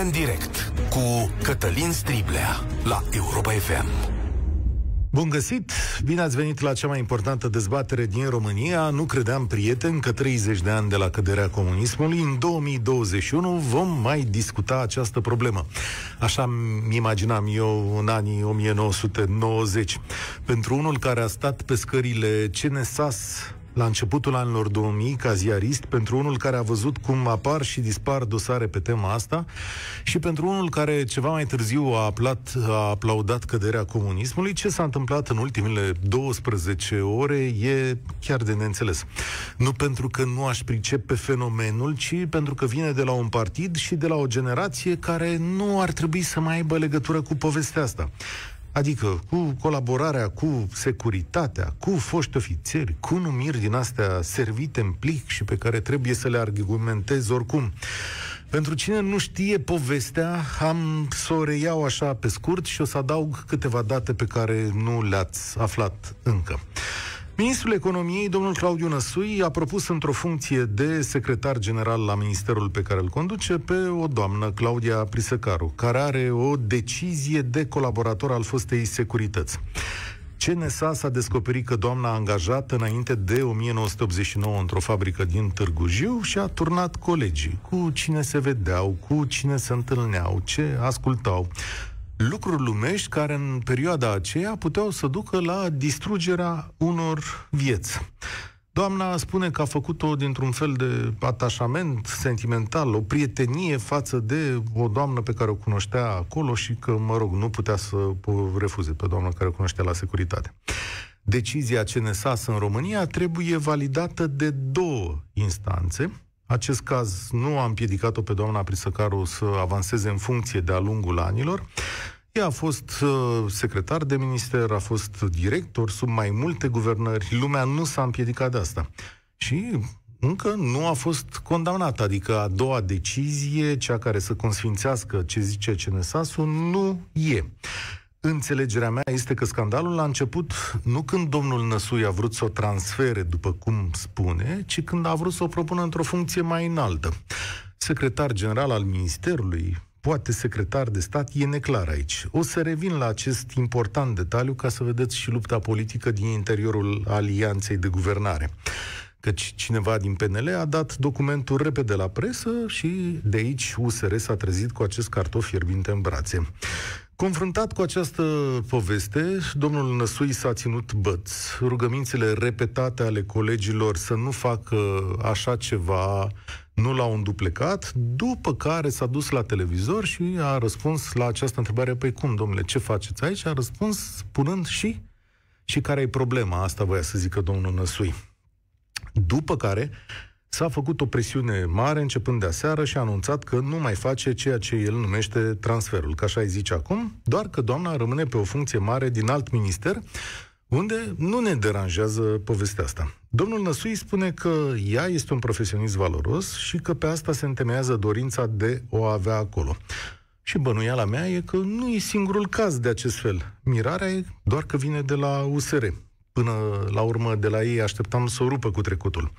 România în direct cu Cătălin Striblea la Europa FM. Bun găsit! Bine ați venit la cea mai importantă dezbatere din România. Nu credeam, prieten, că 30 de ani de la căderea comunismului, în 2021 vom mai discuta această problemă. Așa mi imaginam eu în anii 1990. Pentru unul care a stat pe scările CNSAS la începutul anilor 2000 ca ziarist, pentru unul care a văzut cum apar și dispar dosare pe tema asta și pentru unul care ceva mai târziu a, aplat, a aplaudat căderea comunismului, ce s-a întâmplat în ultimele 12 ore e chiar de neînțeles. Nu pentru că nu aș pricepe fenomenul, ci pentru că vine de la un partid și de la o generație care nu ar trebui să mai aibă legătură cu povestea asta. Adică cu colaborarea cu securitatea, cu foști ofițeri, cu numiri din astea servite în plic și pe care trebuie să le argumentez oricum. Pentru cine nu știe povestea, am să o reiau așa pe scurt și o să adaug câteva date pe care nu le-ați aflat încă. Ministrul Economiei, domnul Claudiu Năsui, a propus într-o funcție de secretar general la ministerul pe care îl conduce pe o doamnă, Claudia Prisăcaru, care are o decizie de colaborator al fostei securități. CNSA s-a descoperit că doamna a angajat înainte de 1989 într-o fabrică din Târgu Jiu și a turnat colegii cu cine se vedeau, cu cine se întâlneau, ce ascultau lucruri lumești care în perioada aceea puteau să ducă la distrugerea unor vieți. Doamna spune că a făcut-o dintr-un fel de atașament sentimental, o prietenie față de o doamnă pe care o cunoștea acolo și că, mă rog, nu putea să o refuze pe doamna care o cunoștea la securitate. Decizia CNSAS în România trebuie validată de două instanțe, acest caz nu a împiedicat-o pe doamna Prisăcaru să avanseze în funcție de-a lungul anilor. Ea a fost uh, secretar de minister, a fost director sub mai multe guvernări. Lumea nu s-a împiedicat de asta. Și încă nu a fost condamnată, adică a doua decizie, cea care să consfințească ce zice CNSAS-ul, nu e. Înțelegerea mea este că scandalul a început nu când domnul Năsui a vrut să o transfere, după cum spune, ci când a vrut să o propună într-o funcție mai înaltă. Secretar general al Ministerului, poate secretar de stat, e neclar aici. O să revin la acest important detaliu ca să vedeți și lupta politică din interiorul alianței de guvernare. Căci cineva din PNL a dat documentul repede la presă și de aici USR s-a trezit cu acest cartof fierbinte în brațe. Confruntat cu această poveste, domnul Năsui s-a ținut băț. Rugămințele repetate ale colegilor să nu facă așa ceva nu l-au înduplecat, după care s-a dus la televizor și a răspuns la această întrebare, păi cum, domnule, ce faceți aici? A răspuns spunând și și care e problema, asta voia să zică domnul Năsui. După care s-a făcut o presiune mare începând de aseară și a anunțat că nu mai face ceea ce el numește transferul, ca așa îi zice acum, doar că doamna rămâne pe o funcție mare din alt minister, unde nu ne deranjează povestea asta. Domnul Năsui spune că ea este un profesionist valoros și că pe asta se întemeiază dorința de o avea acolo. Și bănuiala mea e că nu e singurul caz de acest fel. Mirarea e doar că vine de la USR. Până la urmă de la ei așteptam să o rupă cu trecutul.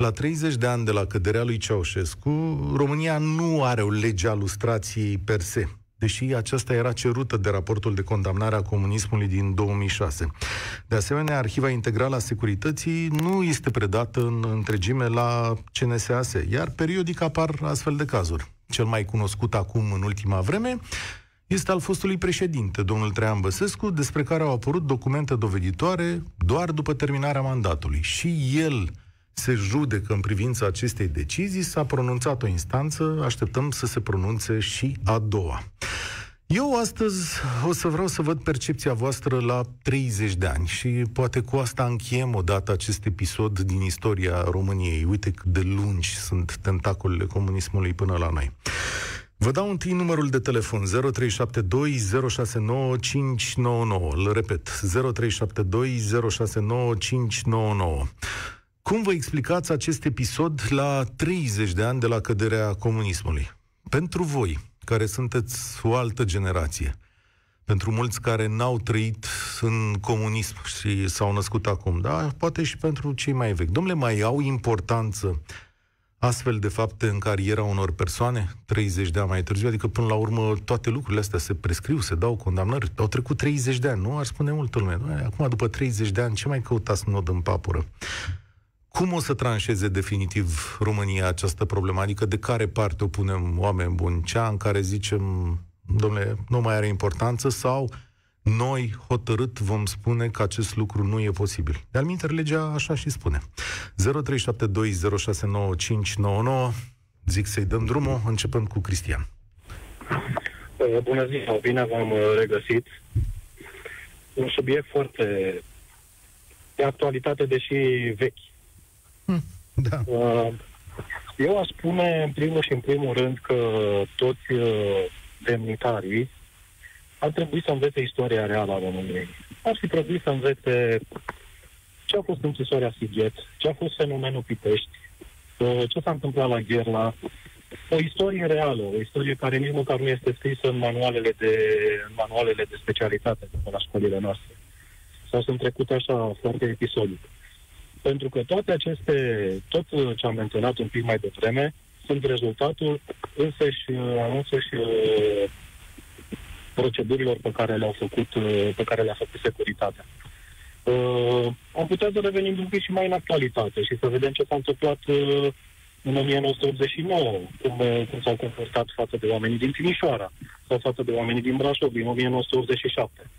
La 30 de ani de la căderea lui Ceaușescu, România nu are o lege a lustrației per se, deși aceasta era cerută de raportul de condamnare a comunismului din 2006. De asemenea, Arhiva Integrală a Securității nu este predată în întregime la CNSAS, iar periodic apar astfel de cazuri. Cel mai cunoscut acum în ultima vreme este al fostului președinte, domnul Traian Băsescu, despre care au apărut documente doveditoare doar după terminarea mandatului. Și el se judecă în privința acestei decizii, s-a pronunțat o instanță, așteptăm să se pronunțe și a doua. Eu astăzi o să vreau să văd percepția voastră la 30 de ani și poate cu asta încheiem odată acest episod din istoria României. Uite cât de lungi sunt tentacolele comunismului până la noi. Vă dau întâi numărul de telefon 0372 069 599. Îl repet, 0372 069 599. Cum vă explicați acest episod la 30 de ani de la căderea comunismului? Pentru voi, care sunteți o altă generație, pentru mulți care n-au trăit în comunism și s-au născut acum, da? Poate și pentru cei mai vechi. Domnule, mai au importanță astfel de fapte în cariera unor persoane 30 de ani mai târziu, adică până la urmă toate lucrurile astea se prescriu, se dau condamnări. Au trecut 30 de ani, nu? Ar spune multă lume. Acum, după 30 de ani, ce mai căutați nod în papură? Cum o să tranșeze definitiv România această problemă? Adică de care parte o punem oameni buni? Cea în care zicem, domnule, nu mai are importanță sau noi hotărât vom spune că acest lucru nu e posibil. De-al minter, legea așa și spune. 0372069599 Zic să-i dăm drumul, începem cu Cristian. Bună ziua, bine v-am regăsit. Un subiect foarte de actualitate, deși vechi. Hm, da. Eu aș spune, în primul și în primul rând, că toți demnitarii ar trebui să învețe istoria reală a României. Ar fi trebuit să învețe ce a fost închisoarea Siget, ce a fost fenomenul Pitești, ce s-a întâmplat la Gherla, o istorie reală, o istorie care nici măcar nu este scrisă în manualele de, în manualele de specialitate de la școlile noastre. Sau sunt trecute așa foarte episodic. Pentru că toate aceste, tot ce am menționat un pic mai devreme, sunt rezultatul însăși, însăși procedurilor pe care le-au făcut, pe care le-a făcut securitatea. Uh, am putea să revenim un pic și mai în actualitate și să vedem ce s-a întâmplat uh, în 1989, cum, uh, cum s-au comportat față de oamenii din Timișoara sau față de oamenii din Brașov din 1987.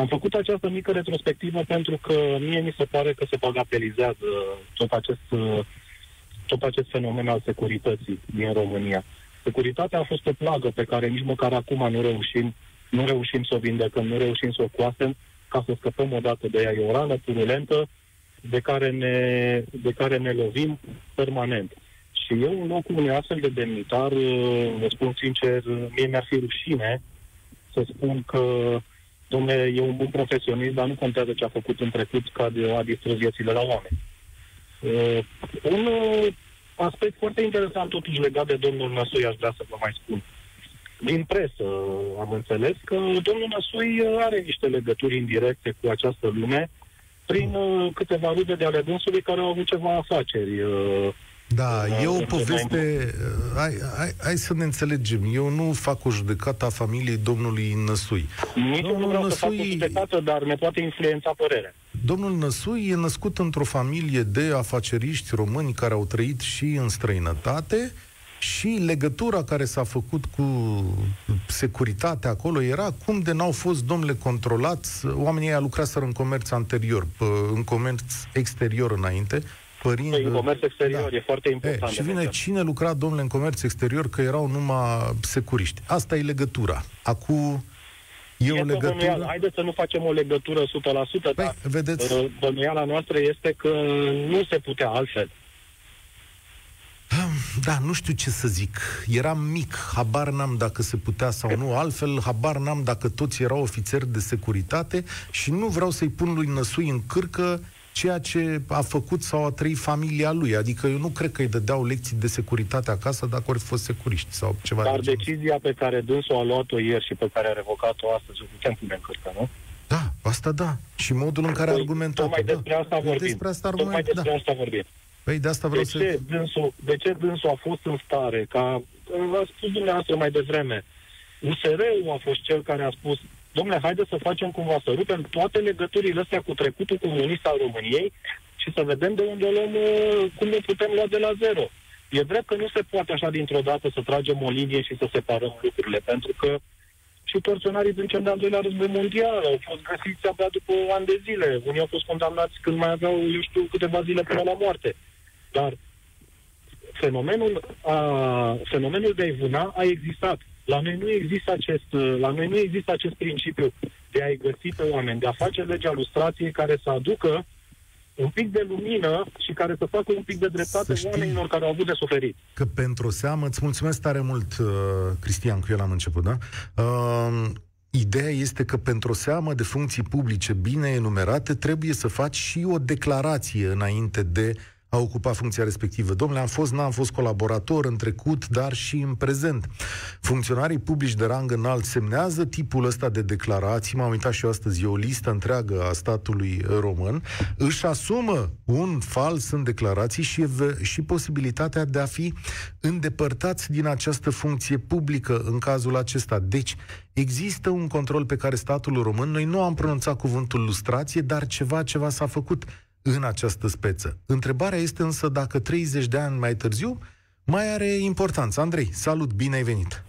Am făcut această mică retrospectivă pentru că mie mi se pare că se bagatelizează tot acest, uh, tot acest fenomen al securității din România. Securitatea a fost o plagă pe care nici măcar acum nu reușim nu reușim să o vindecăm, nu reușim să o coasem ca să scăpăm odată de ea. E o rană purulentă de care ne, de care ne lovim permanent. Și eu, în locul unui astfel de demnitar, vă spun sincer, mie mi-ar fi rușine să spun că, domnule, e un bun profesionist, dar nu contează ce a făcut în trecut ca de a distrus viețile la oameni. Uh, un aspect foarte interesant totuși legat de domnul Năsui, aș vrea să vă mai spun. Uh, din presă am înțeles că domnul Năsui are niște legături indirecte cu această lume prin uh, câteva rude de ale dânsului care au avut ceva afaceri. Uh, da, uh, e o poveste... Hai, hai, hai să ne înțelegem. Eu nu fac o judecată a familiei domnului Năsui. Nici domnul nu vreau Năsui... să fac o judecată, dar ne poate influența părerea. Domnul Năsui e născut într-o familie de afaceriști români care au trăit și în străinătate și legătura care s-a făcut cu securitatea acolo era cum de n-au fost, domnule, controlați, oamenii ăia lucraseră în comerț anterior, în comerț exterior înainte, părind... În comerț exterior, da. e foarte important. E, și vine cine lucra, domnule, în comerț exterior, că erau numai securiști. Asta e legătura. Acum E, e o legătură... Bănuială. Haideți să nu facem o legătură 100%, păi, dar vedeți... bănuiala noastră este că nu se putea altfel. Da, nu știu ce să zic. Eram mic, habar n-am dacă se putea sau nu, altfel habar n-am dacă toți erau ofițeri de securitate și nu vreau să-i pun lui Năsui în cârcă ceea ce a făcut sau a trăit familia lui. Adică eu nu cred că îi dădeau lecții de securitate acasă dacă ori fost securiști sau ceva Dar de decizia pe care dânsul a luat-o ieri și pe care a revocat-o astăzi, o putem pune în cârcă, nu? Da, asta da. Și modul în care a păi, argumentat. Tocmai despre asta da. vorbim. Despre asta argument, Tocmai despre da. asta vorbim. Păi de asta vreau de ce să... Dânsul, de ce dânsul a fost în stare? Ca v-a spus dumneavoastră mai devreme, USR-ul a fost cel care a spus domnule, haide să facem cumva, să rupem toate legăturile astea cu trecutul comunist al României și să vedem de unde luăm, uh, cum ne putem lua de la zero. E drept că nu se poate așa dintr-o dată să tragem o linie și să separăm lucrurile, pentru că și torționarii din cel de-al doilea război mondial au fost găsiți abia după ani de zile. Unii au fost condamnați când mai aveau, eu știu, câteva zile până la moarte. Dar fenomenul, a, fenomenul de a vâna a existat. La noi nu există acest, la noi nu există acest principiu de a-i găsi pe oameni, de a face legea lustrației care să aducă un pic de lumină și care să facă un pic de dreptate oamenilor care au avut de suferit. Că pentru o seamă, îți mulțumesc tare mult, uh, Cristian, cu el am început, da? Uh, Ideea este că pentru o seamă de funcții publice bine enumerate trebuie să faci și o declarație înainte de a ocupat funcția respectivă. Domnule, am fost, n-am fost colaborator în trecut, dar și în prezent. Funcționarii publici de rang înalt semnează tipul ăsta de declarații, m-am uitat și eu astăzi, e o listă întreagă a statului român, își asumă un fals în declarații și, și posibilitatea de a fi îndepărtați din această funcție publică în cazul acesta. Deci, există un control pe care statul român, noi nu am pronunțat cuvântul lustrație, dar ceva, ceva s-a făcut în această speță. Întrebarea este însă dacă 30 de ani mai târziu mai are importanță. Andrei, salut, bine ai venit!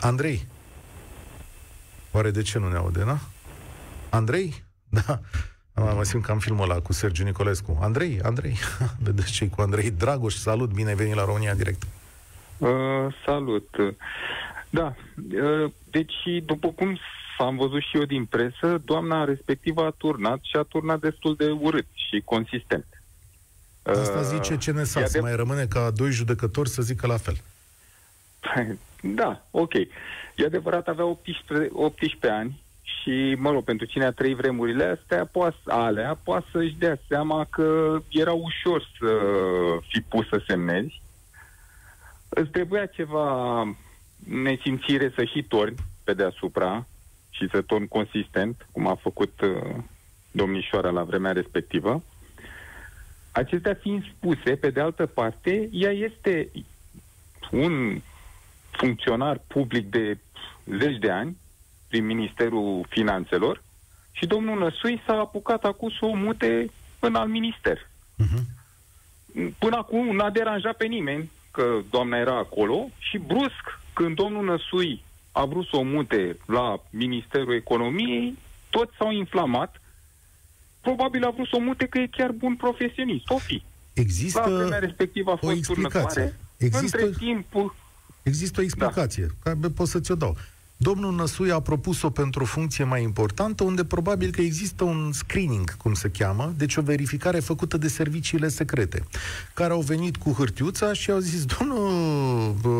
Andrei? Oare de ce nu ne aude, na? Andrei? Da. Am mai simt că am filmul ăla cu Sergiu Nicolescu. Andrei, Andrei, vedeți ce cu Andrei Dragoș, salut, bine ai venit la România Direct. Uh, salut. Da, uh, deci după cum am văzut și eu din presă, doamna respectivă a turnat și a turnat destul de urât și consistent. Asta zice CNSA, de... mai rămâne ca doi judecători să zică la fel. Da, ok. E adevărat, avea 18, 18 ani și, mă rog, pentru cine a trăit vremurile astea, poate, alea, poate să-și dea seama că era ușor să fi pus să semnezi. Îți trebuia ceva nesimțire să și torni pe deasupra, și să torn consistent, cum a făcut uh, domnișoara la vremea respectivă. Acestea fiind spuse, pe de altă parte, ea este un funcționar public de zeci de ani prin Ministerul Finanțelor și domnul Năsui s-a apucat acum să o mute în alt minister. Uh-huh. Până acum n-a deranjat pe nimeni că doamna era acolo și brusc, când domnul Năsui a vrut să o mute la Ministerul Economiei, toți s-au inflamat. Probabil a vrut să o mute că e chiar bun profesionist. O fi. Există la vremea respectivă a fost o explicație. Există, Între timp... Există o explicație, da. care pot să ți-o dau. Domnul Năsui a propus-o pentru o funcție mai importantă, unde probabil că există un screening, cum se cheamă, deci o verificare făcută de serviciile secrete, care au venit cu hârtiuța și au zis, domnul bă,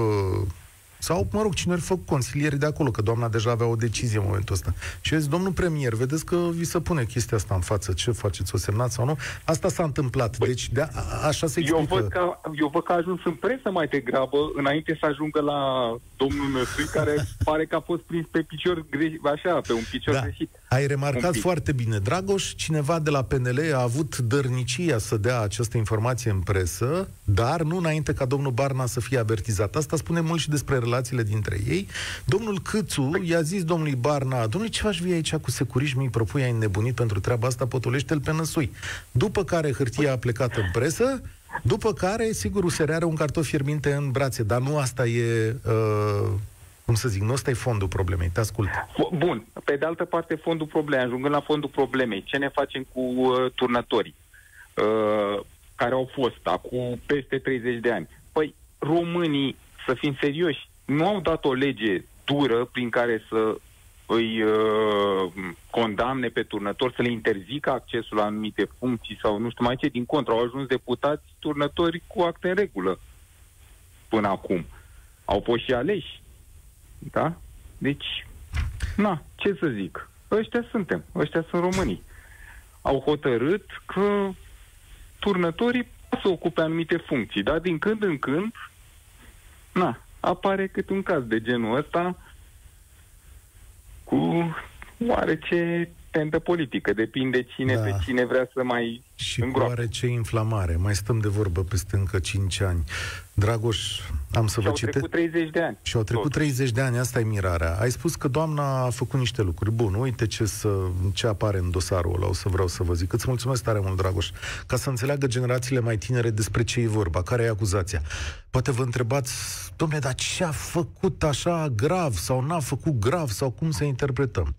sau, mă rog, cine ar făcut consilieri de acolo, că doamna deja avea o decizie în momentul ăsta. Și zis, domnul premier, vedeți că vi se pune chestia asta în față, ce faceți, o semnați sau nu? Asta s-a întâmplat, păi, deci de a, așa se explică. Eu văd, că, eu văd că a ajuns în presă mai degrabă, înainte să ajungă la domnul Năsui, care pare că a fost prins pe picior greșit, așa, pe un picior da. greșit. Ai remarcat foarte bine, Dragoș, cineva de la PNL a avut dărnicia să dea această informație în presă, dar nu înainte ca domnul Barna să fie avertizat. Asta spune mult și despre relațiile dintre ei. Domnul Câțu i-a zis domnului Barna, domnule, ce faci vii aici cu securiști, mi propui, ai nebunit pentru treaba asta, potolește-l pe năsui. După care hârtia a plecat în presă, după care, sigur, USR are un cartof fierbinte în brațe, dar nu asta e uh, cum să zic, nu ăsta e fondul problemei, te ascult. Bun, pe de altă parte fondul problemei, ajungând la fondul problemei, ce ne facem cu uh, turnătorii uh, care au fost acum peste 30 de ani? Păi românii, să fim serioși, nu au dat o lege dură prin care să îi uh, condamne pe turnători, să le interzică accesul la anumite funcții sau nu știu mai ce, din contră, au ajuns deputați turnători cu acte în regulă până acum. Au fost și aleși da? Deci, na, ce să zic? Ăștia suntem, ăștia sunt românii. Au hotărât că turnătorii pot să ocupe anumite funcții, dar din când în când, na, apare cât un caz de genul ăsta cu oarece tentă politică. Depinde cine da. pe cine vrea să mai Și îngroape. cu ce inflamare. Mai stăm de vorbă peste încă 5 ani. Dragoș, am să și vă citesc. Și au trecut 30 de ani. Și au trecut Tot. 30 de ani, asta e mirarea. Ai spus că doamna a făcut niște lucruri. Bun, uite ce, să, ce apare în dosarul ăla, o să vreau să vă zic. Îți mulțumesc tare mult, Dragoș, ca să înțeleagă generațiile mai tinere despre ce e vorba, care e acuzația. Poate vă întrebați, domnule, dar ce a făcut așa grav sau n-a făcut grav sau cum să interpretăm?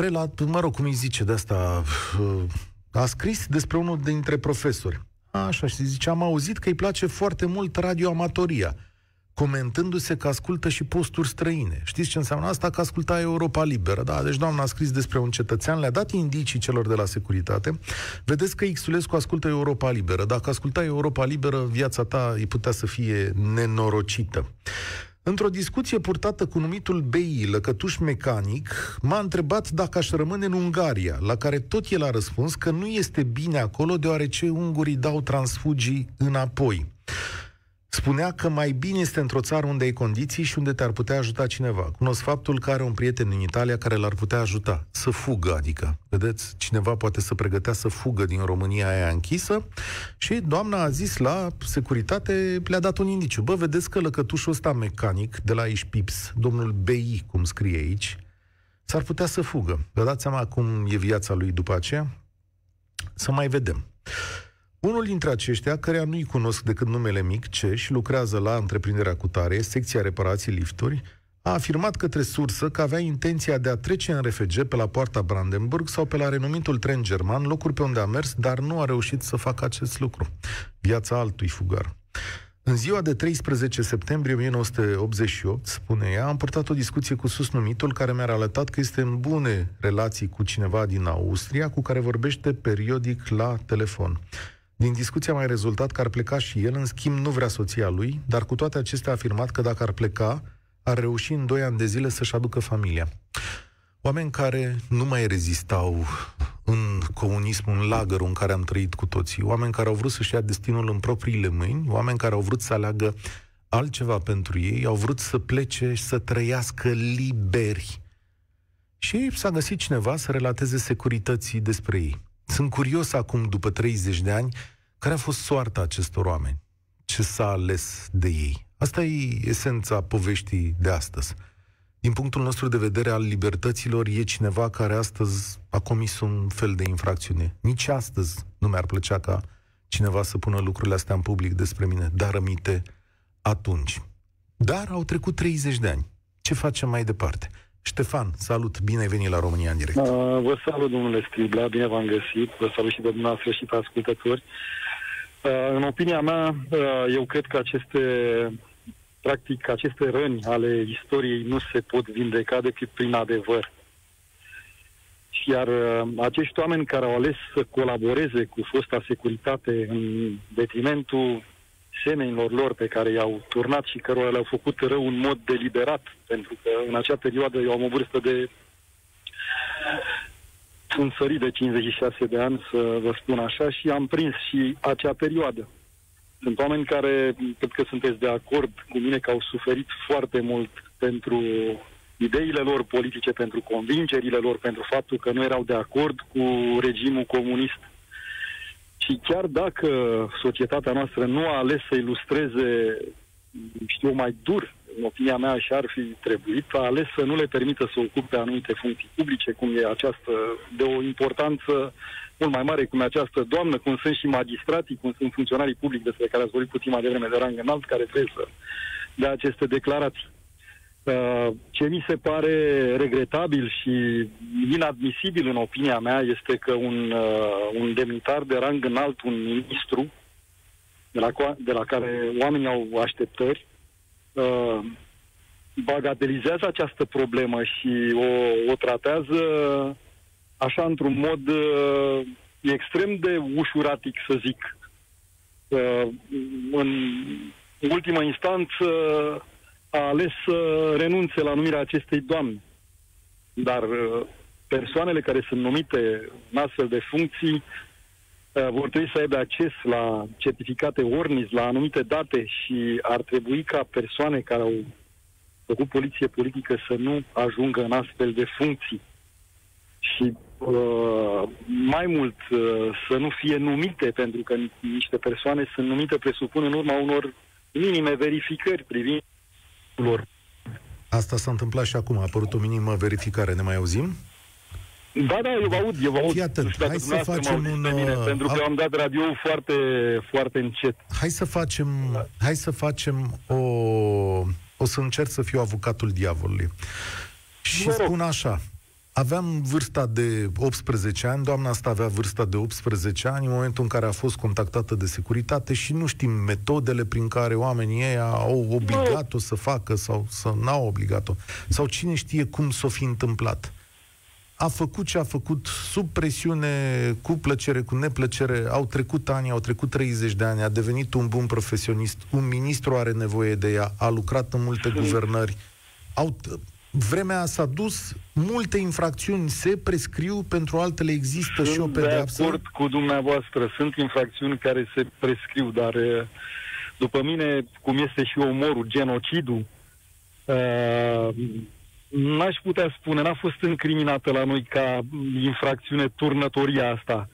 Relat, mă rog, cum îi zice de asta, uh, a scris despre unul dintre profesori. Așa, și zice, am auzit că îi place foarte mult radioamatoria, comentându-se că ascultă și posturi străine. Știți ce înseamnă asta? Că asculta Europa Liberă. Da, deci doamna a scris despre un cetățean, le-a dat indicii celor de la securitate. Vedeți că Xulescu ascultă Europa Liberă. Dacă asculta Europa Liberă, viața ta îi putea să fie nenorocită. Într-o discuție purtată cu numitul BI, lăcătuș mecanic, m-a întrebat dacă aș rămâne în Ungaria, la care tot el a răspuns că nu este bine acolo deoarece ungurii dau transfugii înapoi. Spunea că mai bine este într-o țară unde ai condiții și unde te-ar putea ajuta cineva. Cunosc faptul că are un prieten în Italia care l-ar putea ajuta să fugă, adică, vedeți, cineva poate să pregătea să fugă din România aia închisă și doamna a zis la securitate, le-a dat un indiciu. Bă, vedeți că lăcătușul ăsta mecanic de la Ișpips, domnul BI, cum scrie aici, s-ar putea să fugă. Vă dați seama cum e viața lui după aceea? Să mai vedem. Unul dintre aceștia, care nu-i cunosc decât numele mic, ce și lucrează la întreprinderea cu tare, secția reparații lifturi, a afirmat către sursă că avea intenția de a trece în RFG pe la poarta Brandenburg sau pe la renumitul tren german, locuri pe unde a mers, dar nu a reușit să facă acest lucru. Viața altui fugar. În ziua de 13 septembrie 1988, spune ea, am purtat o discuție cu susnumitul care mi-a arătat că este în bune relații cu cineva din Austria, cu care vorbește periodic la telefon. Din discuția mai rezultat că ar pleca și el, în schimb nu vrea soția lui, dar cu toate acestea a afirmat că dacă ar pleca, ar reuși în doi ani de zile să-și aducă familia. Oameni care nu mai rezistau în comunismul, în lagărul în care am trăit cu toții, oameni care au vrut să-și ia destinul în propriile mâini, oameni care au vrut să aleagă altceva pentru ei, au vrut să plece și să trăiască liberi. Și s-a găsit cineva să relateze securității despre ei. Sunt curios acum, după 30 de ani, care a fost soarta acestor oameni. Ce s-a ales de ei. Asta e esența poveștii de astăzi. Din punctul nostru de vedere al libertăților, e cineva care astăzi a comis un fel de infracțiune. Nici astăzi nu mi-ar plăcea ca cineva să pună lucrurile astea în public despre mine, dar rămite atunci. Dar au trecut 30 de ani. Ce facem mai departe? Ștefan, salut, bine ai venit la România în direct. Uh, vă salut, domnule Scribla, bine v-am găsit, vă salut și de dumneavoastră și pe ascultători. Uh, în opinia mea, uh, eu cred că aceste, practic, aceste răni ale istoriei nu se pot vindeca decât prin adevăr. Iar uh, acești oameni care au ales să colaboreze cu fosta securitate în detrimentul semenilor lor pe care i-au turnat și cărora le-au făcut rău în mod deliberat, pentru că în acea perioadă eu am o vârstă de sunt sărit de 56 de ani, să vă spun așa, și am prins și acea perioadă. Sunt oameni care, cred că sunteți de acord cu mine, că au suferit foarte mult pentru ideile lor politice, pentru convingerile lor, pentru faptul că nu erau de acord cu regimul comunist și chiar dacă societatea noastră nu a ales să ilustreze, știu, mai dur, în opinia mea și ar fi trebuit, a ales să nu le permită să ocupe anumite funcții publice, cum e această, de o importanță mult mai mare, cum e această doamnă, cum sunt și magistrații, cum sunt funcționarii publici despre care ați vorbit puțin mai devreme de rang înalt, care trebuie să dea aceste declarații. Uh, ce mi se pare regretabil și inadmisibil în opinia mea este că un, uh, un demnitar de rang înalt, un ministru, de la, de la care oamenii au așteptări, uh, bagatelizează această problemă și o, o tratează așa într-un mod extrem de ușuratic, să zic. în ultimă instanță, a ales să renunțe la numirea acestei doamne. Dar uh, persoanele care sunt numite în astfel de funcții uh, vor trebui să aibă acces la certificate ORNIS, la anumite date și ar trebui ca persoane care au făcut poliție politică să nu ajungă în astfel de funcții. Și uh, mai mult uh, să nu fie numite, pentru că niște persoane sunt numite, presupun, în urma unor minime verificări privind lor. Asta s-a întâmplat și acum. A apărut o minimă verificare. Ne mai auzim? Da, da, eu vă aud, eu vă aud. Fii atent, hai să facem un... Mine, uh, pentru că am dat radio foarte, foarte încet. Hai să facem, hai să facem o... O să încerc să fiu avocatul diavolului. Și spun așa, Aveam vârsta de 18 ani, doamna asta avea vârsta de 18 ani în momentul în care a fost contactată de securitate și nu știm metodele prin care oamenii ei au obligat-o să facă sau să n-au obligat-o. Sau cine știe cum s-o fi întâmplat. a făcut ce a făcut sub presiune, cu plăcere, cu neplăcere. Au trecut ani, au trecut 30 de ani, a devenit un bun profesionist, un ministru are nevoie de ea, a lucrat în multe guvernări. Au, vremea s-a dus, multe infracțiuni se prescriu, pentru altele există sunt și o pedeapsă. de acord cu dumneavoastră, sunt infracțiuni care se prescriu, dar după mine, cum este și omorul, genocidul, uh, n-aș putea spune, n-a fost incriminată la noi ca infracțiune turnătoria asta,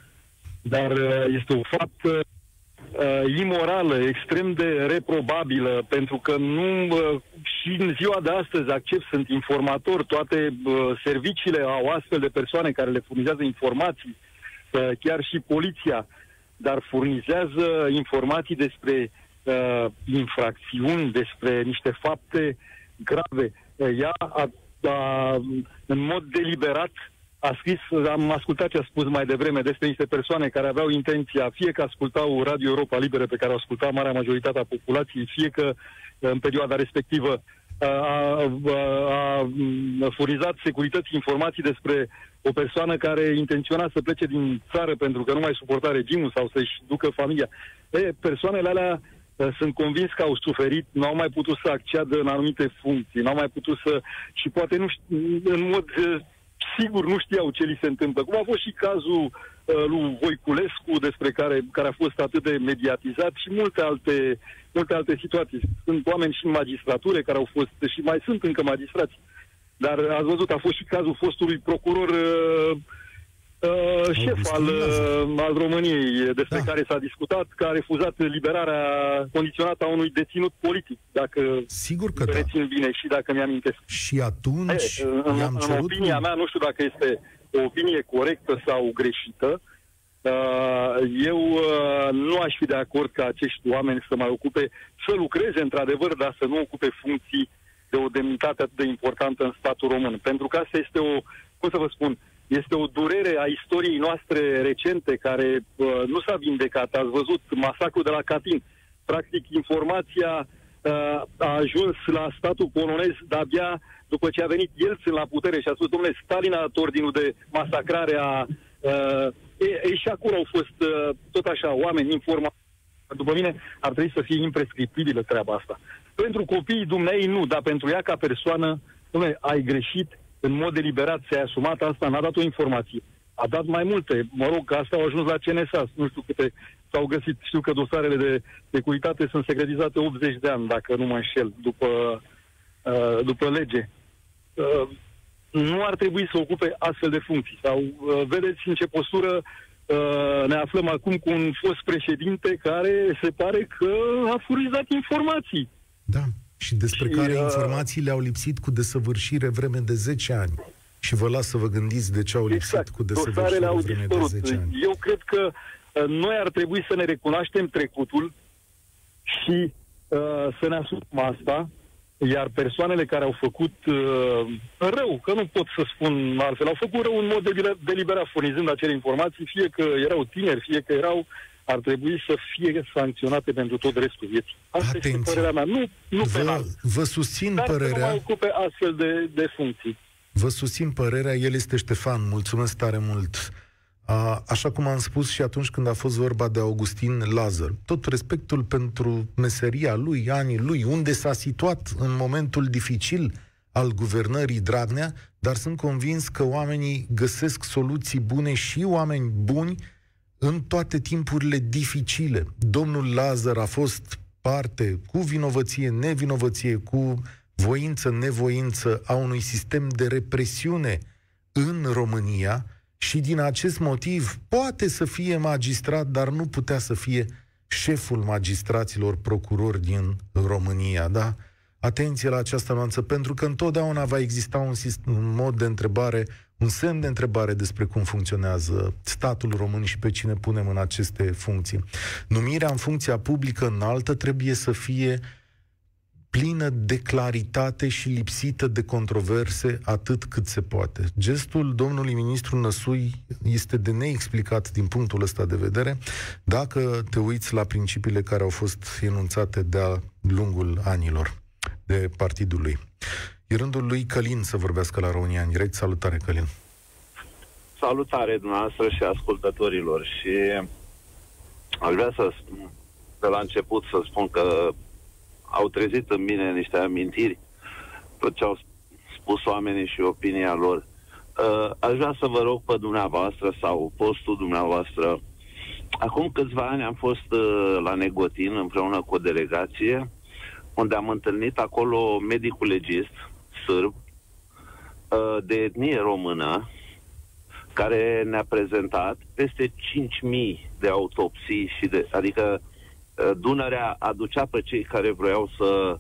dar uh, este o faptă uh, imorală, extrem de reprobabilă, pentru că nu uh, și în ziua de astăzi accept, sunt informator, toate uh, serviciile au astfel de persoane care le furnizează informații, uh, chiar și poliția, dar furnizează informații despre uh, infracțiuni, despre niște fapte grave. Uh, ea a, a, în mod deliberat a scris, am ascultat ce a spus mai devreme despre niște persoane care aveau intenția, fie că ascultau Radio Europa Liberă, pe care o asculta marea majoritate a populației, fie că în perioada respectivă a, a, a furnizat securității informații despre o persoană care intenționa să plece din țară pentru că nu mai suporta regimul sau să-și ducă familia. E, persoanele alea sunt convins că au suferit, nu au mai putut să acceadă în anumite funcții, nu au mai putut să... și poate nu știu, în mod sigur nu știau ce li se întâmplă. Cum a fost și cazul uh, lui Voiculescu, despre care, care a fost atât de mediatizat și multe alte, multe alte situații. Sunt oameni și în magistratură care au fost și mai sunt încă magistrați. Dar ați văzut, a fost și cazul fostului procuror uh, Uh, șef al, uh, al României, despre da. care s-a discutat, că a refuzat liberarea condiționată a unui deținut politic, dacă Sigur că rețin da. bine și dacă mi-amintesc. Și atunci e, în, i-am în opinia mea, nu știu dacă este o opinie corectă sau greșită, uh, eu uh, nu aș fi de acord ca acești oameni să mai ocupe, să lucreze într-adevăr, dar să nu ocupe funcții de o demnitate atât de importantă în statul român. Pentru că asta este o, cum să vă spun, uh, este o durere a istoriei noastre recente care uh, nu s-a vindecat. Ați văzut masacrul de la Catin. Practic, informația uh, a ajuns la statul polonez de-abia după ce a venit el la putere și a spus, domnule, Stalin a dat ordinul de masacrare a... Uh, e, e, și acolo au fost uh, tot așa oameni informați. După mine ar trebui să fie imprescriptibilă treaba asta. Pentru copiii dumnei nu, dar pentru ea ca persoană, domnule, ai greșit, în mod deliberat ți-ai asumat asta, n-a dat o informație. A dat mai multe. Mă rog, asta au ajuns la CNSA. Nu știu câte s-au găsit. Știu că dosarele de securitate sunt secretizate 80 de ani, dacă nu mă înșel, după, uh, după lege. Uh, nu ar trebui să ocupe astfel de funcții. Sau uh, vedeți în ce postură uh, ne aflăm acum cu un fost președinte care se pare că a furizat informații. Da și despre și, care uh, informațiile au lipsit cu desăvârșire vreme de 10 ani. Și vă las să vă gândiți de ce au lipsit exact, cu desăvârșire au vreme dispărut. de 10 ani. Eu cred că uh, noi ar trebui să ne recunoaștem trecutul și uh, să ne asumăm asta, iar persoanele care au făcut uh, rău, că nu pot să spun altfel, au făcut rău în mod deliberat, furnizând acele informații, fie că erau tineri, fie că erau ar trebui să fie sancționate pentru tot restul vieții. Asta Atenție. este părerea mea. Nu, nu vă, penal. Vă susțin Dar părerea. Dar să nu mai ocupe astfel de, de funcții. Vă susțin părerea. El este Ștefan. Mulțumesc tare mult. A, așa cum am spus și atunci când a fost vorba de Augustin Lazar, tot respectul pentru meseria lui, anii lui, unde s-a situat în momentul dificil al guvernării Dragnea, dar sunt convins că oamenii găsesc soluții bune și oameni buni în toate timpurile dificile. Domnul Lazar a fost parte cu vinovăție, nevinovăție, cu voință, nevoință a unui sistem de represiune în România și din acest motiv poate să fie magistrat, dar nu putea să fie șeful magistraților procurori din România, da? Atenție la această nuanță, pentru că întotdeauna va exista un, sistem, un mod de întrebare un semn de întrebare despre cum funcționează statul român și pe cine punem în aceste funcții. Numirea în funcția publică înaltă trebuie să fie plină de claritate și lipsită de controverse atât cât se poate. Gestul domnului ministru Năsui este de neexplicat din punctul ăsta de vedere dacă te uiți la principiile care au fost enunțate de-a lungul anilor de partidul lui. E rândul lui Călin să vorbească la România în direct. Salutare, Călin! salutare dumneavoastră și ascultătorilor și aș vrea să spun, de la început să spun că au trezit în mine niște amintiri tot ce au spus oamenii și opinia lor. Uh, aș vrea să vă rog pe dumneavoastră sau postul dumneavoastră. Acum câțiva ani am fost uh, la Negotin împreună cu o delegație unde am întâlnit acolo medicul legist sârb uh, de etnie română care ne-a prezentat peste 5.000 de autopsii și de, adică uh, Dunărea aducea pe cei care vreau să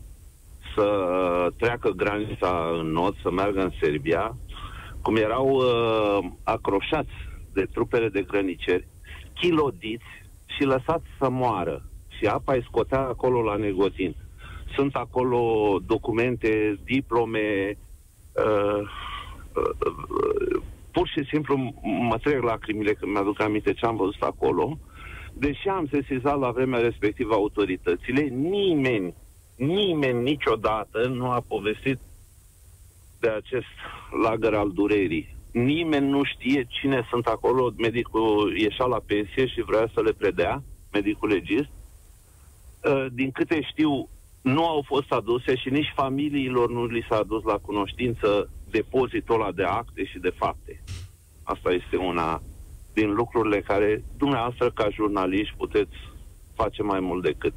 să treacă granița în nord, să meargă în Serbia, cum erau uh, acroșați de trupele de grăniceri, chilodiți și lăsați să moară. Și apa îi scotea acolo la negotin. Sunt acolo documente, diplome, uh, uh, pur și simplu mă trec lacrimile când mi-aduc aminte ce am văzut acolo. Deși am sesizat la vremea respectivă autoritățile, nimeni nimeni niciodată nu a povestit de acest lagăr al durerii. Nimeni nu știe cine sunt acolo. Medicul ieșea la pensie și vrea să le predea, medicul legist. Uh, din câte știu, nu au fost aduse și nici familiilor nu li s-a adus la cunoștință depozitul ăla de acte și de fapte. Asta este una din lucrurile care dumneavoastră ca jurnaliști puteți face mai mult decât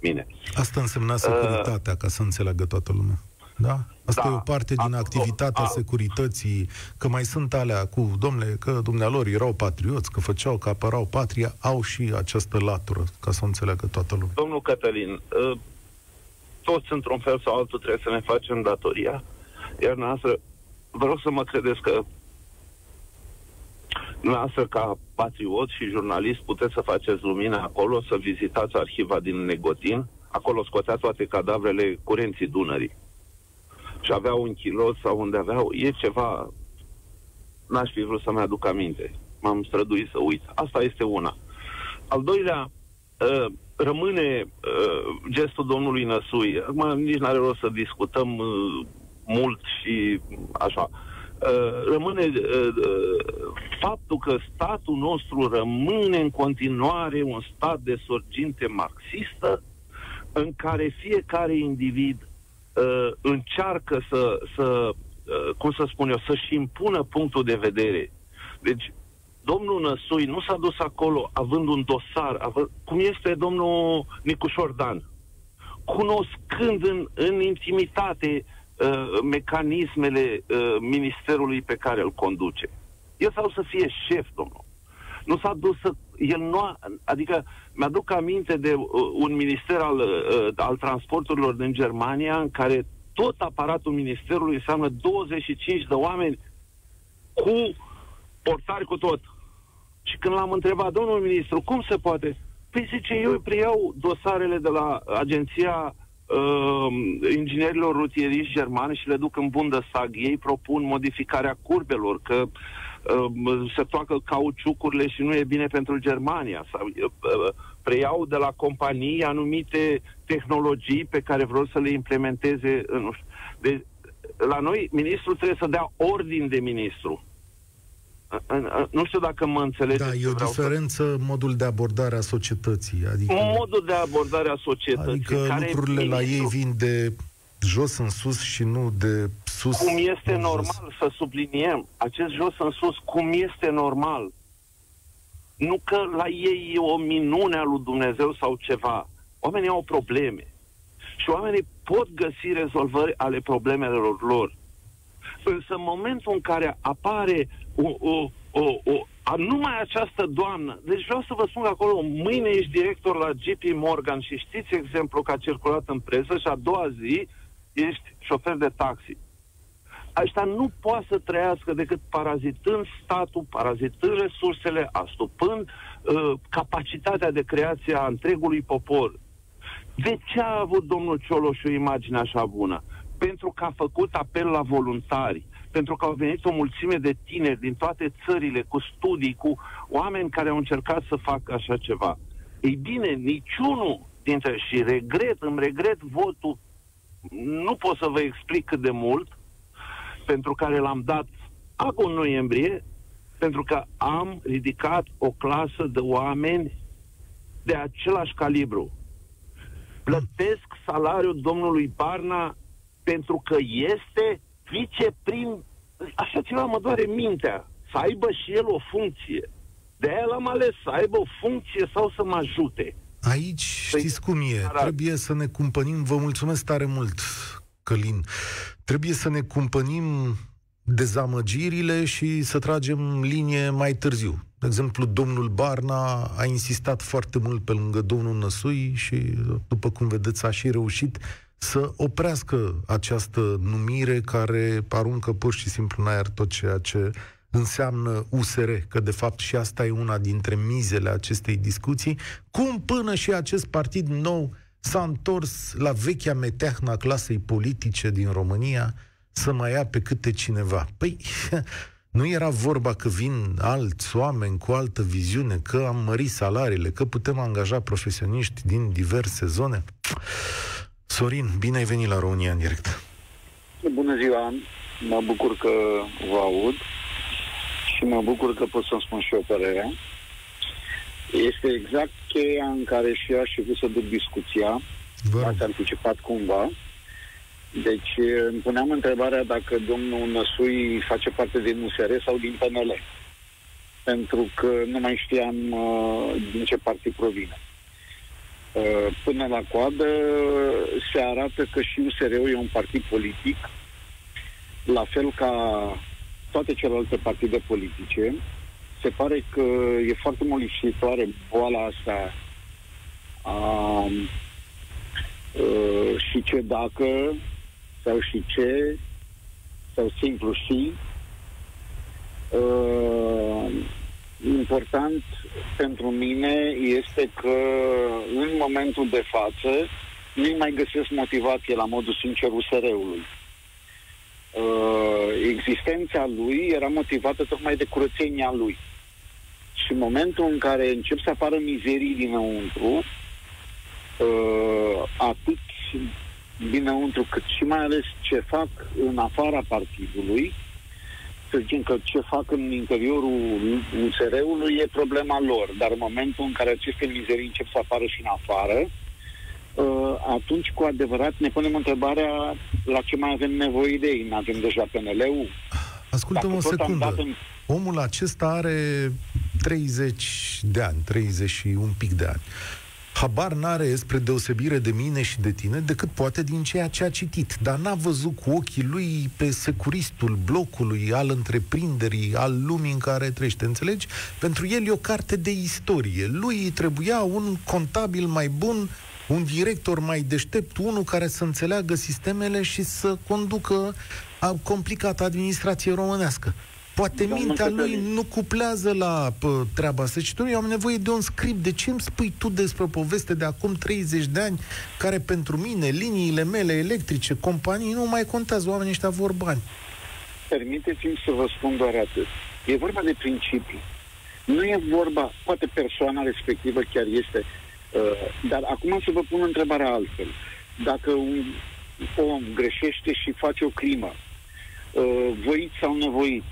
mine. Asta însemna securitatea, uh, ca să înțeleagă toată lumea. Da? Asta da, e o parte din a, activitatea a, securității, că mai sunt alea cu, domnule, că dumnealor erau patrioți, că făceau, că apărau patria, au și această latură, ca să o înțeleagă toată lumea. Domnul Cătălin, uh, toți într-un fel sau altul trebuie să ne facem datoria, iar noastră, vreau să mă credeți că Dumneavoastră, ca patriot și jurnalist, puteți să faceți lumină acolo, să vizitați arhiva din Negotin. Acolo scotea toate cadavrele curenții Dunării. Și aveau un kilot sau unde aveau... E ceva... N-aș fi vrut să-mi aduc aminte. M-am străduit să uit. Asta este una. Al doilea, uh, rămâne uh, gestul domnului Năsui. Acum nici n-are rost să discutăm uh, mult și așa. Uh, rămâne uh, uh, faptul că statul nostru rămâne în continuare un stat de sorginte marxistă în care fiecare individ uh, încearcă să, să uh, cum să spun eu, să-și impună punctul de vedere. Deci, domnul Năsui nu s-a dus acolo având un dosar, având, cum este domnul Nicușor Dan, cunoscând în, în intimitate uh, Uh, mecanismele uh, ministerului pe care îl conduce. El sau să fie șef, domnul. Nu s-a dus să... El nu a, adică mi-aduc aminte de uh, un minister al, uh, al transporturilor din Germania în care tot aparatul ministerului înseamnă 25 de oameni cu portari cu tot. Și când l-am întrebat, domnul ministru, cum se poate? Păi zice, eu preiau dosarele de la agenția uh, inginerilor rutieriști germani și le duc în Bundestag. Ei propun modificarea curbelor, că uh, se toacă cauciucurile și nu e bine pentru Germania. Sau, uh, preiau de la companii anumite tehnologii pe care vreau să le implementeze. Nu știu. De, la noi, ministrul trebuie să dea ordin de ministru. Nu știu dacă mă înțelegeți. Da, e o diferență să... modul de abordare a societății. Adică, modul de abordare a societății. Adică care lucrurile la ei vin de jos în sus și nu de sus Cum este normal jos. să subliniem acest jos în sus, cum este normal. Nu că la ei e o minune a lui Dumnezeu sau ceva. Oamenii au probleme. Și oamenii pot găsi rezolvări ale problemelor lor. Însă în momentul în care apare o, o, o, o, a, numai această doamnă, deci vreau să vă spun că acolo, mâine ești director la JP Morgan și știți exemplu că a circulat în presă și a doua zi ești șofer de taxi. Aștia nu poate să trăiască decât parazitând statul, parazitând resursele, astupând uh, capacitatea de creație a întregului popor. De ce a avut domnul Cioloș o imagine așa bună? pentru că a făcut apel la voluntari, pentru că au venit o mulțime de tineri din toate țările, cu studii, cu oameni care au încercat să facă așa ceva. Ei bine, niciunul dintre, și regret, îmi regret votul, nu pot să vă explic cât de mult, pentru care l-am dat acum în noiembrie, Pentru că am ridicat o clasă de oameni de același calibru. Plătesc salariul domnului Barna pentru că este viceprim... Așa ceva mă doare mintea. Să aibă și el o funcție. De aia l-am ales, să aibă o funcție sau să mă ajute. Aici păi, știți cum e, arat. trebuie să ne cumpănim, vă mulțumesc tare mult, Călin, trebuie să ne cumpănim dezamăgirile și să tragem linie mai târziu. De exemplu, domnul Barna a insistat foarte mult pe lângă domnul Năsui și, după cum vedeți, a și reușit să oprească această numire care aruncă pur și simplu în aer tot ceea ce înseamnă USR, că de fapt și asta e una dintre mizele acestei discuții, cum până și acest partid nou s-a întors la vechea meteahna clasei politice din România să mai ia pe câte cineva. Păi, nu era vorba că vin alți oameni cu altă viziune, că am mărit salariile, că putem angaja profesioniști din diverse zone? Sorin, bine ai venit la România în direct. Bună ziua, mă bucur că vă aud și mă bucur că pot să-mi spun și eu părerea. Este exact cheia în care și eu aș fi să duc discuția. Ați anticipat cumva. Deci îmi puneam întrebarea dacă domnul Năsui face parte din USR sau din PNL. Pentru că nu mai știam uh, din ce partid provine. Uh, până la coadă se arată că și USR-ul e un partid politic, la fel ca toate celelalte partide politice. Se pare că e foarte molipsitoare boala asta a, a, și ce dacă sau și ce sau simplu și a, important pentru mine este că în momentul de față nu mai găsesc motivație la modul sincer USR-ului uh, existența lui era motivată tocmai de curățenia lui. Și în momentul în care încep să apară mizerii dinăuntru, uh, atât dinăuntru cât și mai ales ce fac în afara partidului, să zicem că ce fac în interiorul USR-ului e problema lor, dar în momentul în care aceste mizerii încep să apară și în afară, uh, atunci cu adevărat ne punem întrebarea la ce mai avem nevoie de ei. Nu avem deja PNL-ul? Ascultă-mă o secundă. În... Omul acesta are 30 de ani, 30 și un pic de ani. Habar n-are, spre deosebire de mine și de tine, decât poate din ceea ce a citit. Dar n-a văzut cu ochii lui pe securistul blocului, al întreprinderii, al lumii în care trăiește. Înțelegi? Pentru el e o carte de istorie. Lui trebuia un contabil mai bun un director mai deștept, unul care să înțeleagă sistemele și să conducă a complicată administrație românească. Poate Domnul mintea lui nu cuplează la pă, treaba asta. Și tu, eu am nevoie de un script. De ce îmi spui tu despre o poveste de acum 30 de ani, care pentru mine, liniile mele electrice, companii, nu mai contează, oamenii ăștia vor bani? Permiteți-mi să vă spun doar atât. E vorba de principii. Nu e vorba, poate persoana respectivă chiar este Uh, dar acum să vă pun întrebarea altfel. Dacă un om greșește și face o crimă, uh, voit sau nevoit,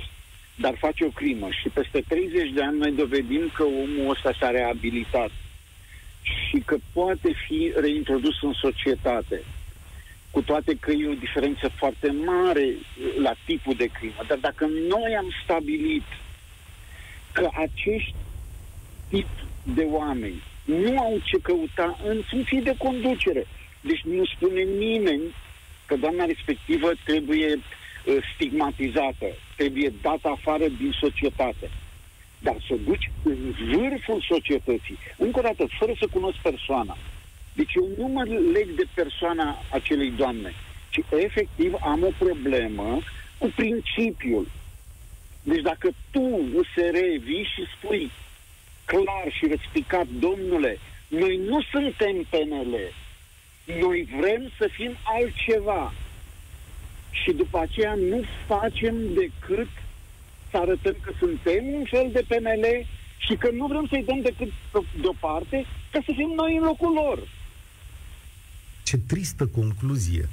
dar face o crimă și peste 30 de ani noi dovedim că omul ăsta s-a reabilitat și că poate fi reintrodus în societate, cu toate că e o diferență foarte mare la tipul de crimă. Dar dacă noi am stabilit că acești tip de oameni nu au ce căuta în funcție de conducere. Deci nu spune nimeni că doamna respectivă trebuie uh, stigmatizată, trebuie dată afară din societate. Dar să duci în vârful societății, încă o dată, fără să cunosc persoana. Deci eu nu mă leg de persoana acelei doamne, ci efectiv am o problemă cu principiul. Deci dacă tu, USR, vii și spui clar și răspicat, domnule, noi nu suntem PNL, noi vrem să fim altceva. Și după aceea nu facem decât să arătăm că suntem un fel de PNL și că nu vrem să-i dăm decât deoparte ca să fim noi în locul lor. Ce tristă concluzie.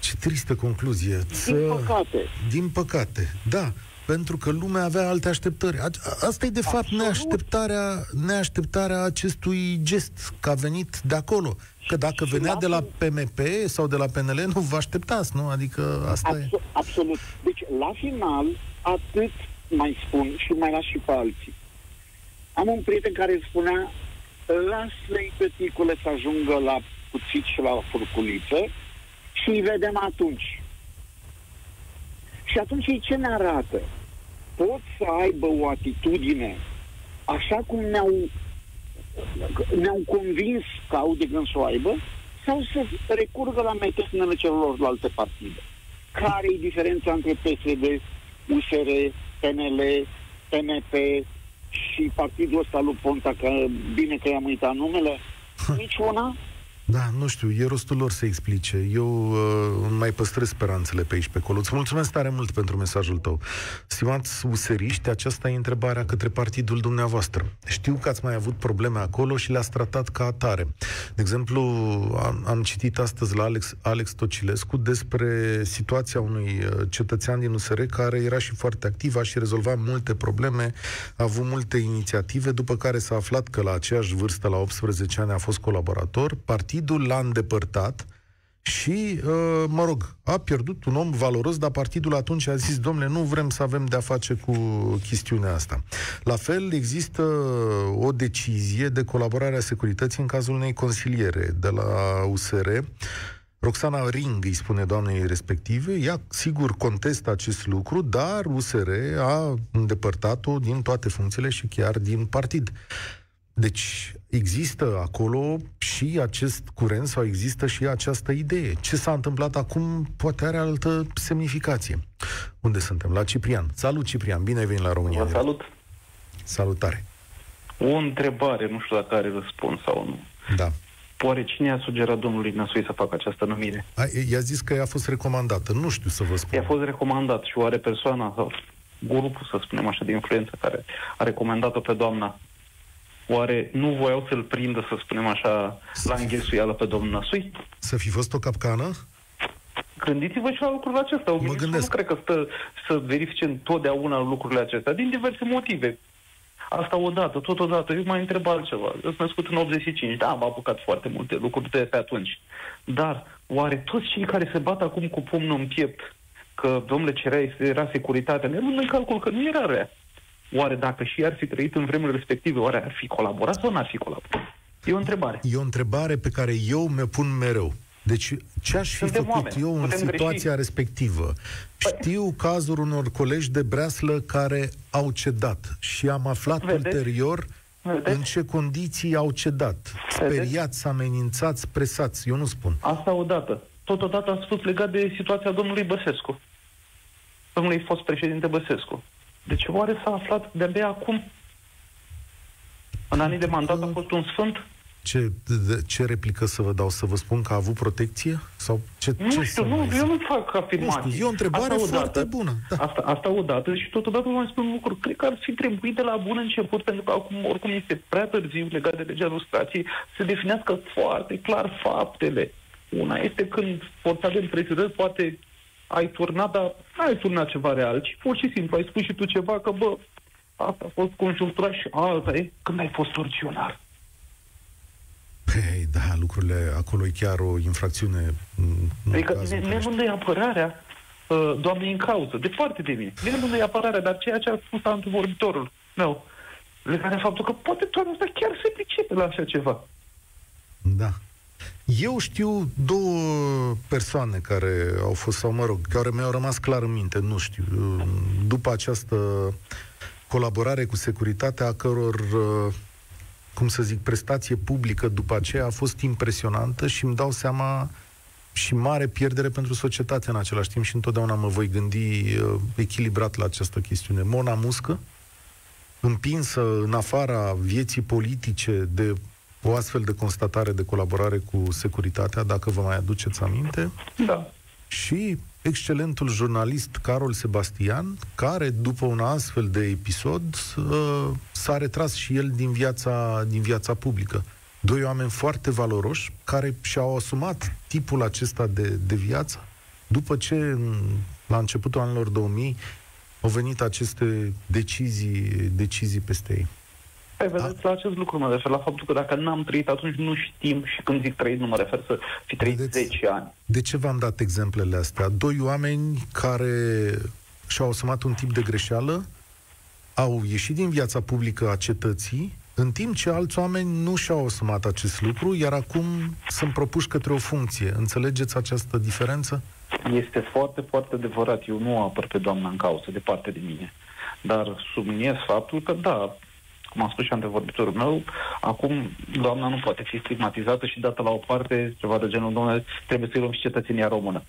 Ce tristă concluzie. Din păcate. Din păcate, da. Pentru că lumea avea alte așteptări. Asta e, de fapt, Absolut. neașteptarea, neașteptarea acestui gest, că a venit de acolo. Că dacă venea de la PMP sau de la PNL, nu vă așteptați, nu? Adică asta Abs- e... Absolut. Deci, la final, atât mai spun și mai las și pe alții. Am un prieten care spunea lasă-i pe ticule să ajungă la cuțit și la furculiță și îi vedem atunci. Și atunci ei ce ne arată? Pot să aibă o atitudine așa cum ne-au, ne-au convins că au de gând să o aibă sau să recurgă la metodele celorlalte partide. Care e diferența între PSD, USR, PNL, PNP și partidul ăsta lui Ponta, că bine că i-am uitat numele? Nici una. Da, nu știu, e rostul lor să explice. Eu uh, mai păstrez speranțele pe aici, pe acolo. Îți mulțumesc tare mult pentru mesajul tău. Stimați useriști, aceasta e întrebarea către partidul dumneavoastră. Știu că ați mai avut probleme acolo și le-ați tratat ca atare. De exemplu, am, am citit astăzi la Alex, Alex Tocilescu despre situația unui uh, cetățean din USR care era și foarte activ, a și rezolvat multe probleme, a avut multe inițiative, după care s-a aflat că la aceeași vârstă, la 18 ani, a fost colaborator. Partid partidul l-a îndepărtat și, uh, mă rog, a pierdut un om valoros, dar partidul atunci a zis, domnule, nu vrem să avem de-a face cu chestiunea asta. La fel, există o decizie de colaborare a securității în cazul unei consiliere de la USR, Roxana Ring îi spune doamnei respective, ea sigur contestă acest lucru, dar USR a îndepărtat-o din toate funcțiile și chiar din partid. Deci există acolo și acest curent sau există și această idee. Ce s-a întâmplat acum poate are altă semnificație. Unde suntem? La Ciprian. Salut, Ciprian. Bine ai venit la România. Vă salut. Salutare. O întrebare, nu știu dacă are răspuns sau nu. Da. Oare cine a sugerat domnului Năsui să facă această numire? A, i-a zis că i-a fost recomandată. Nu știu să vă spun. I-a fost recomandat și oare persoana sau grupul, să spunem așa, de influență care a recomandat-o pe doamna Oare nu voiau să-l prindă, să spunem așa, la înghesuială pe domnul Năsui? Să fi fost o capcană? Gândiți-vă și la lucrul acesta. Mă gândesc. Nu cred că stă să verifice întotdeauna lucrurile acestea, din diverse motive. Asta odată, totodată. Eu mai întreb altceva. Eu sunt născut în 85. Da, am apucat foarte multe lucruri de pe atunci. Dar, oare toți cei care se bat acum cu pumnul în piept, că, domnule, cerea, era securitatea, ne în calcul că nu era rea. Oare dacă și ar fi trăit în vremurile respective, oare ar fi colaborat sau n-ar fi colaborat? E o întrebare. E o întrebare pe care eu mi-o pun mereu. Deci, ce aș fi Suntem făcut oameni. eu în Putem situația greși. respectivă? Păi... Știu cazuri unor colegi de breaslă care au cedat și am aflat Vedeți? ulterior Vedeți? în ce condiții au cedat. Speriați, amenințați, presați. Eu nu spun. Asta odată. Totodată a spus legat de situația domnului Băsescu. Domnului fost președinte Băsescu. Deci oare s-a aflat de-abia acum? În anii de mandat a fost un sfânt? Ce, de, ce replică să vă dau? Să vă spun că a avut protecție? Sau ce, nu ce știu, nu, eu nu fac afirmații. Nu știu, e o întrebare asta foarte odată, bună. Da. Asta, asta odată și totodată vă mai spun un lucru. Cred că ar fi trebuit de la bun început, pentru că acum oricum este prea târziu legat de legea lustrației, să definească foarte clar faptele. Una este când forța de împrejurări poate ai turnat, dar ai turnat ceva real, ci pur și simplu ai spus și tu ceva că, bă, asta a fost conjunctura și alta e când ai fost torționar. Păi, da, lucrurile, acolo e chiar o infracțiune. Adică ne, ne apărarea uh, doamnei în cauză, de foarte de bine. Ne apărarea, dar ceea ce a spus antevorbitorul meu, legat de faptul că poate toată asta chiar se pricepe la așa ceva. Da. Eu știu două persoane care au fost, sau mă rog, care mi-au rămas clar în minte, nu știu, după această colaborare cu securitatea, a căror, cum să zic, prestație publică după aceea a fost impresionantă și îmi dau seama și mare pierdere pentru societate în același timp și întotdeauna mă voi gândi uh, echilibrat la această chestiune. Mona Muscă, împinsă în afara vieții politice de o astfel de constatare de colaborare cu securitatea, dacă vă mai aduceți aminte. Da. Și excelentul jurnalist Carol Sebastian, care după un astfel de episod uh, s-a retras și el din viața, din viața publică. Doi oameni foarte valoroși care și-au asumat tipul acesta de, de viață după ce la începutul anilor 2000 au venit aceste decizii, decizii peste ei. Păi, vedeți, la acest lucru mă refer, la faptul că dacă n-am trăit, atunci nu știm și când zic trăit, nu mă refer să fi trăit vedeți, 10 ani. De ce v-am dat exemplele astea? Doi oameni care și-au asumat un tip de greșeală, au ieșit din viața publică a cetății, în timp ce alți oameni nu și-au asumat acest lucru, iar acum sunt propuși către o funcție. Înțelegeți această diferență? Este foarte, foarte adevărat. Eu nu apăr pe doamna în cauză, departe de mine. Dar subliniez faptul că, da, cum a spus și antevorbitorul meu, acum doamna nu poate fi stigmatizată și dată la o parte, ceva de genul, domnule, trebuie să-i luăm și cetățenia română.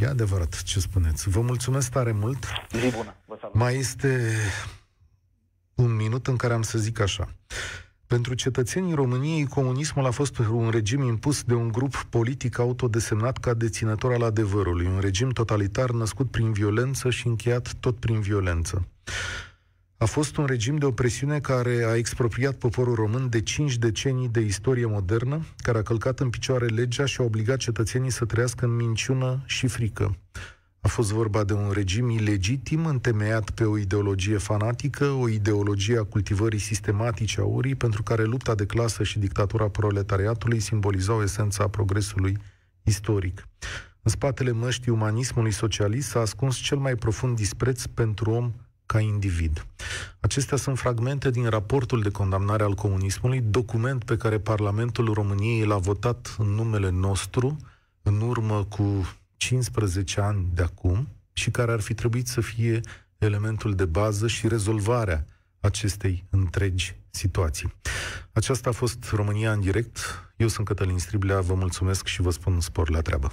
E adevărat ce spuneți. Vă mulțumesc tare mult. Zi bună. Vă salut. Mai este un minut în care am să zic așa. Pentru cetățenii României, comunismul a fost un regim impus de un grup politic autodesemnat ca deținător al adevărului, un regim totalitar născut prin violență și încheiat tot prin violență. A fost un regim de opresiune care a expropriat poporul român de cinci decenii de istorie modernă, care a călcat în picioare legea și a obligat cetățenii să trăiască în minciună și frică. A fost vorba de un regim ilegitim, întemeiat pe o ideologie fanatică, o ideologie a cultivării sistematice a urii, pentru care lupta de clasă și dictatura proletariatului simbolizau esența progresului istoric. În spatele măștii umanismului socialist s-a ascuns cel mai profund dispreț pentru om ca individ. Acestea sunt fragmente din raportul de condamnare al comunismului, document pe care Parlamentul României l-a votat în numele nostru în urmă cu 15 ani de acum și care ar fi trebuit să fie elementul de bază și rezolvarea acestei întregi situații. Aceasta a fost România în direct. Eu sunt Cătălin Striblea, vă mulțumesc și vă spun spor la treabă.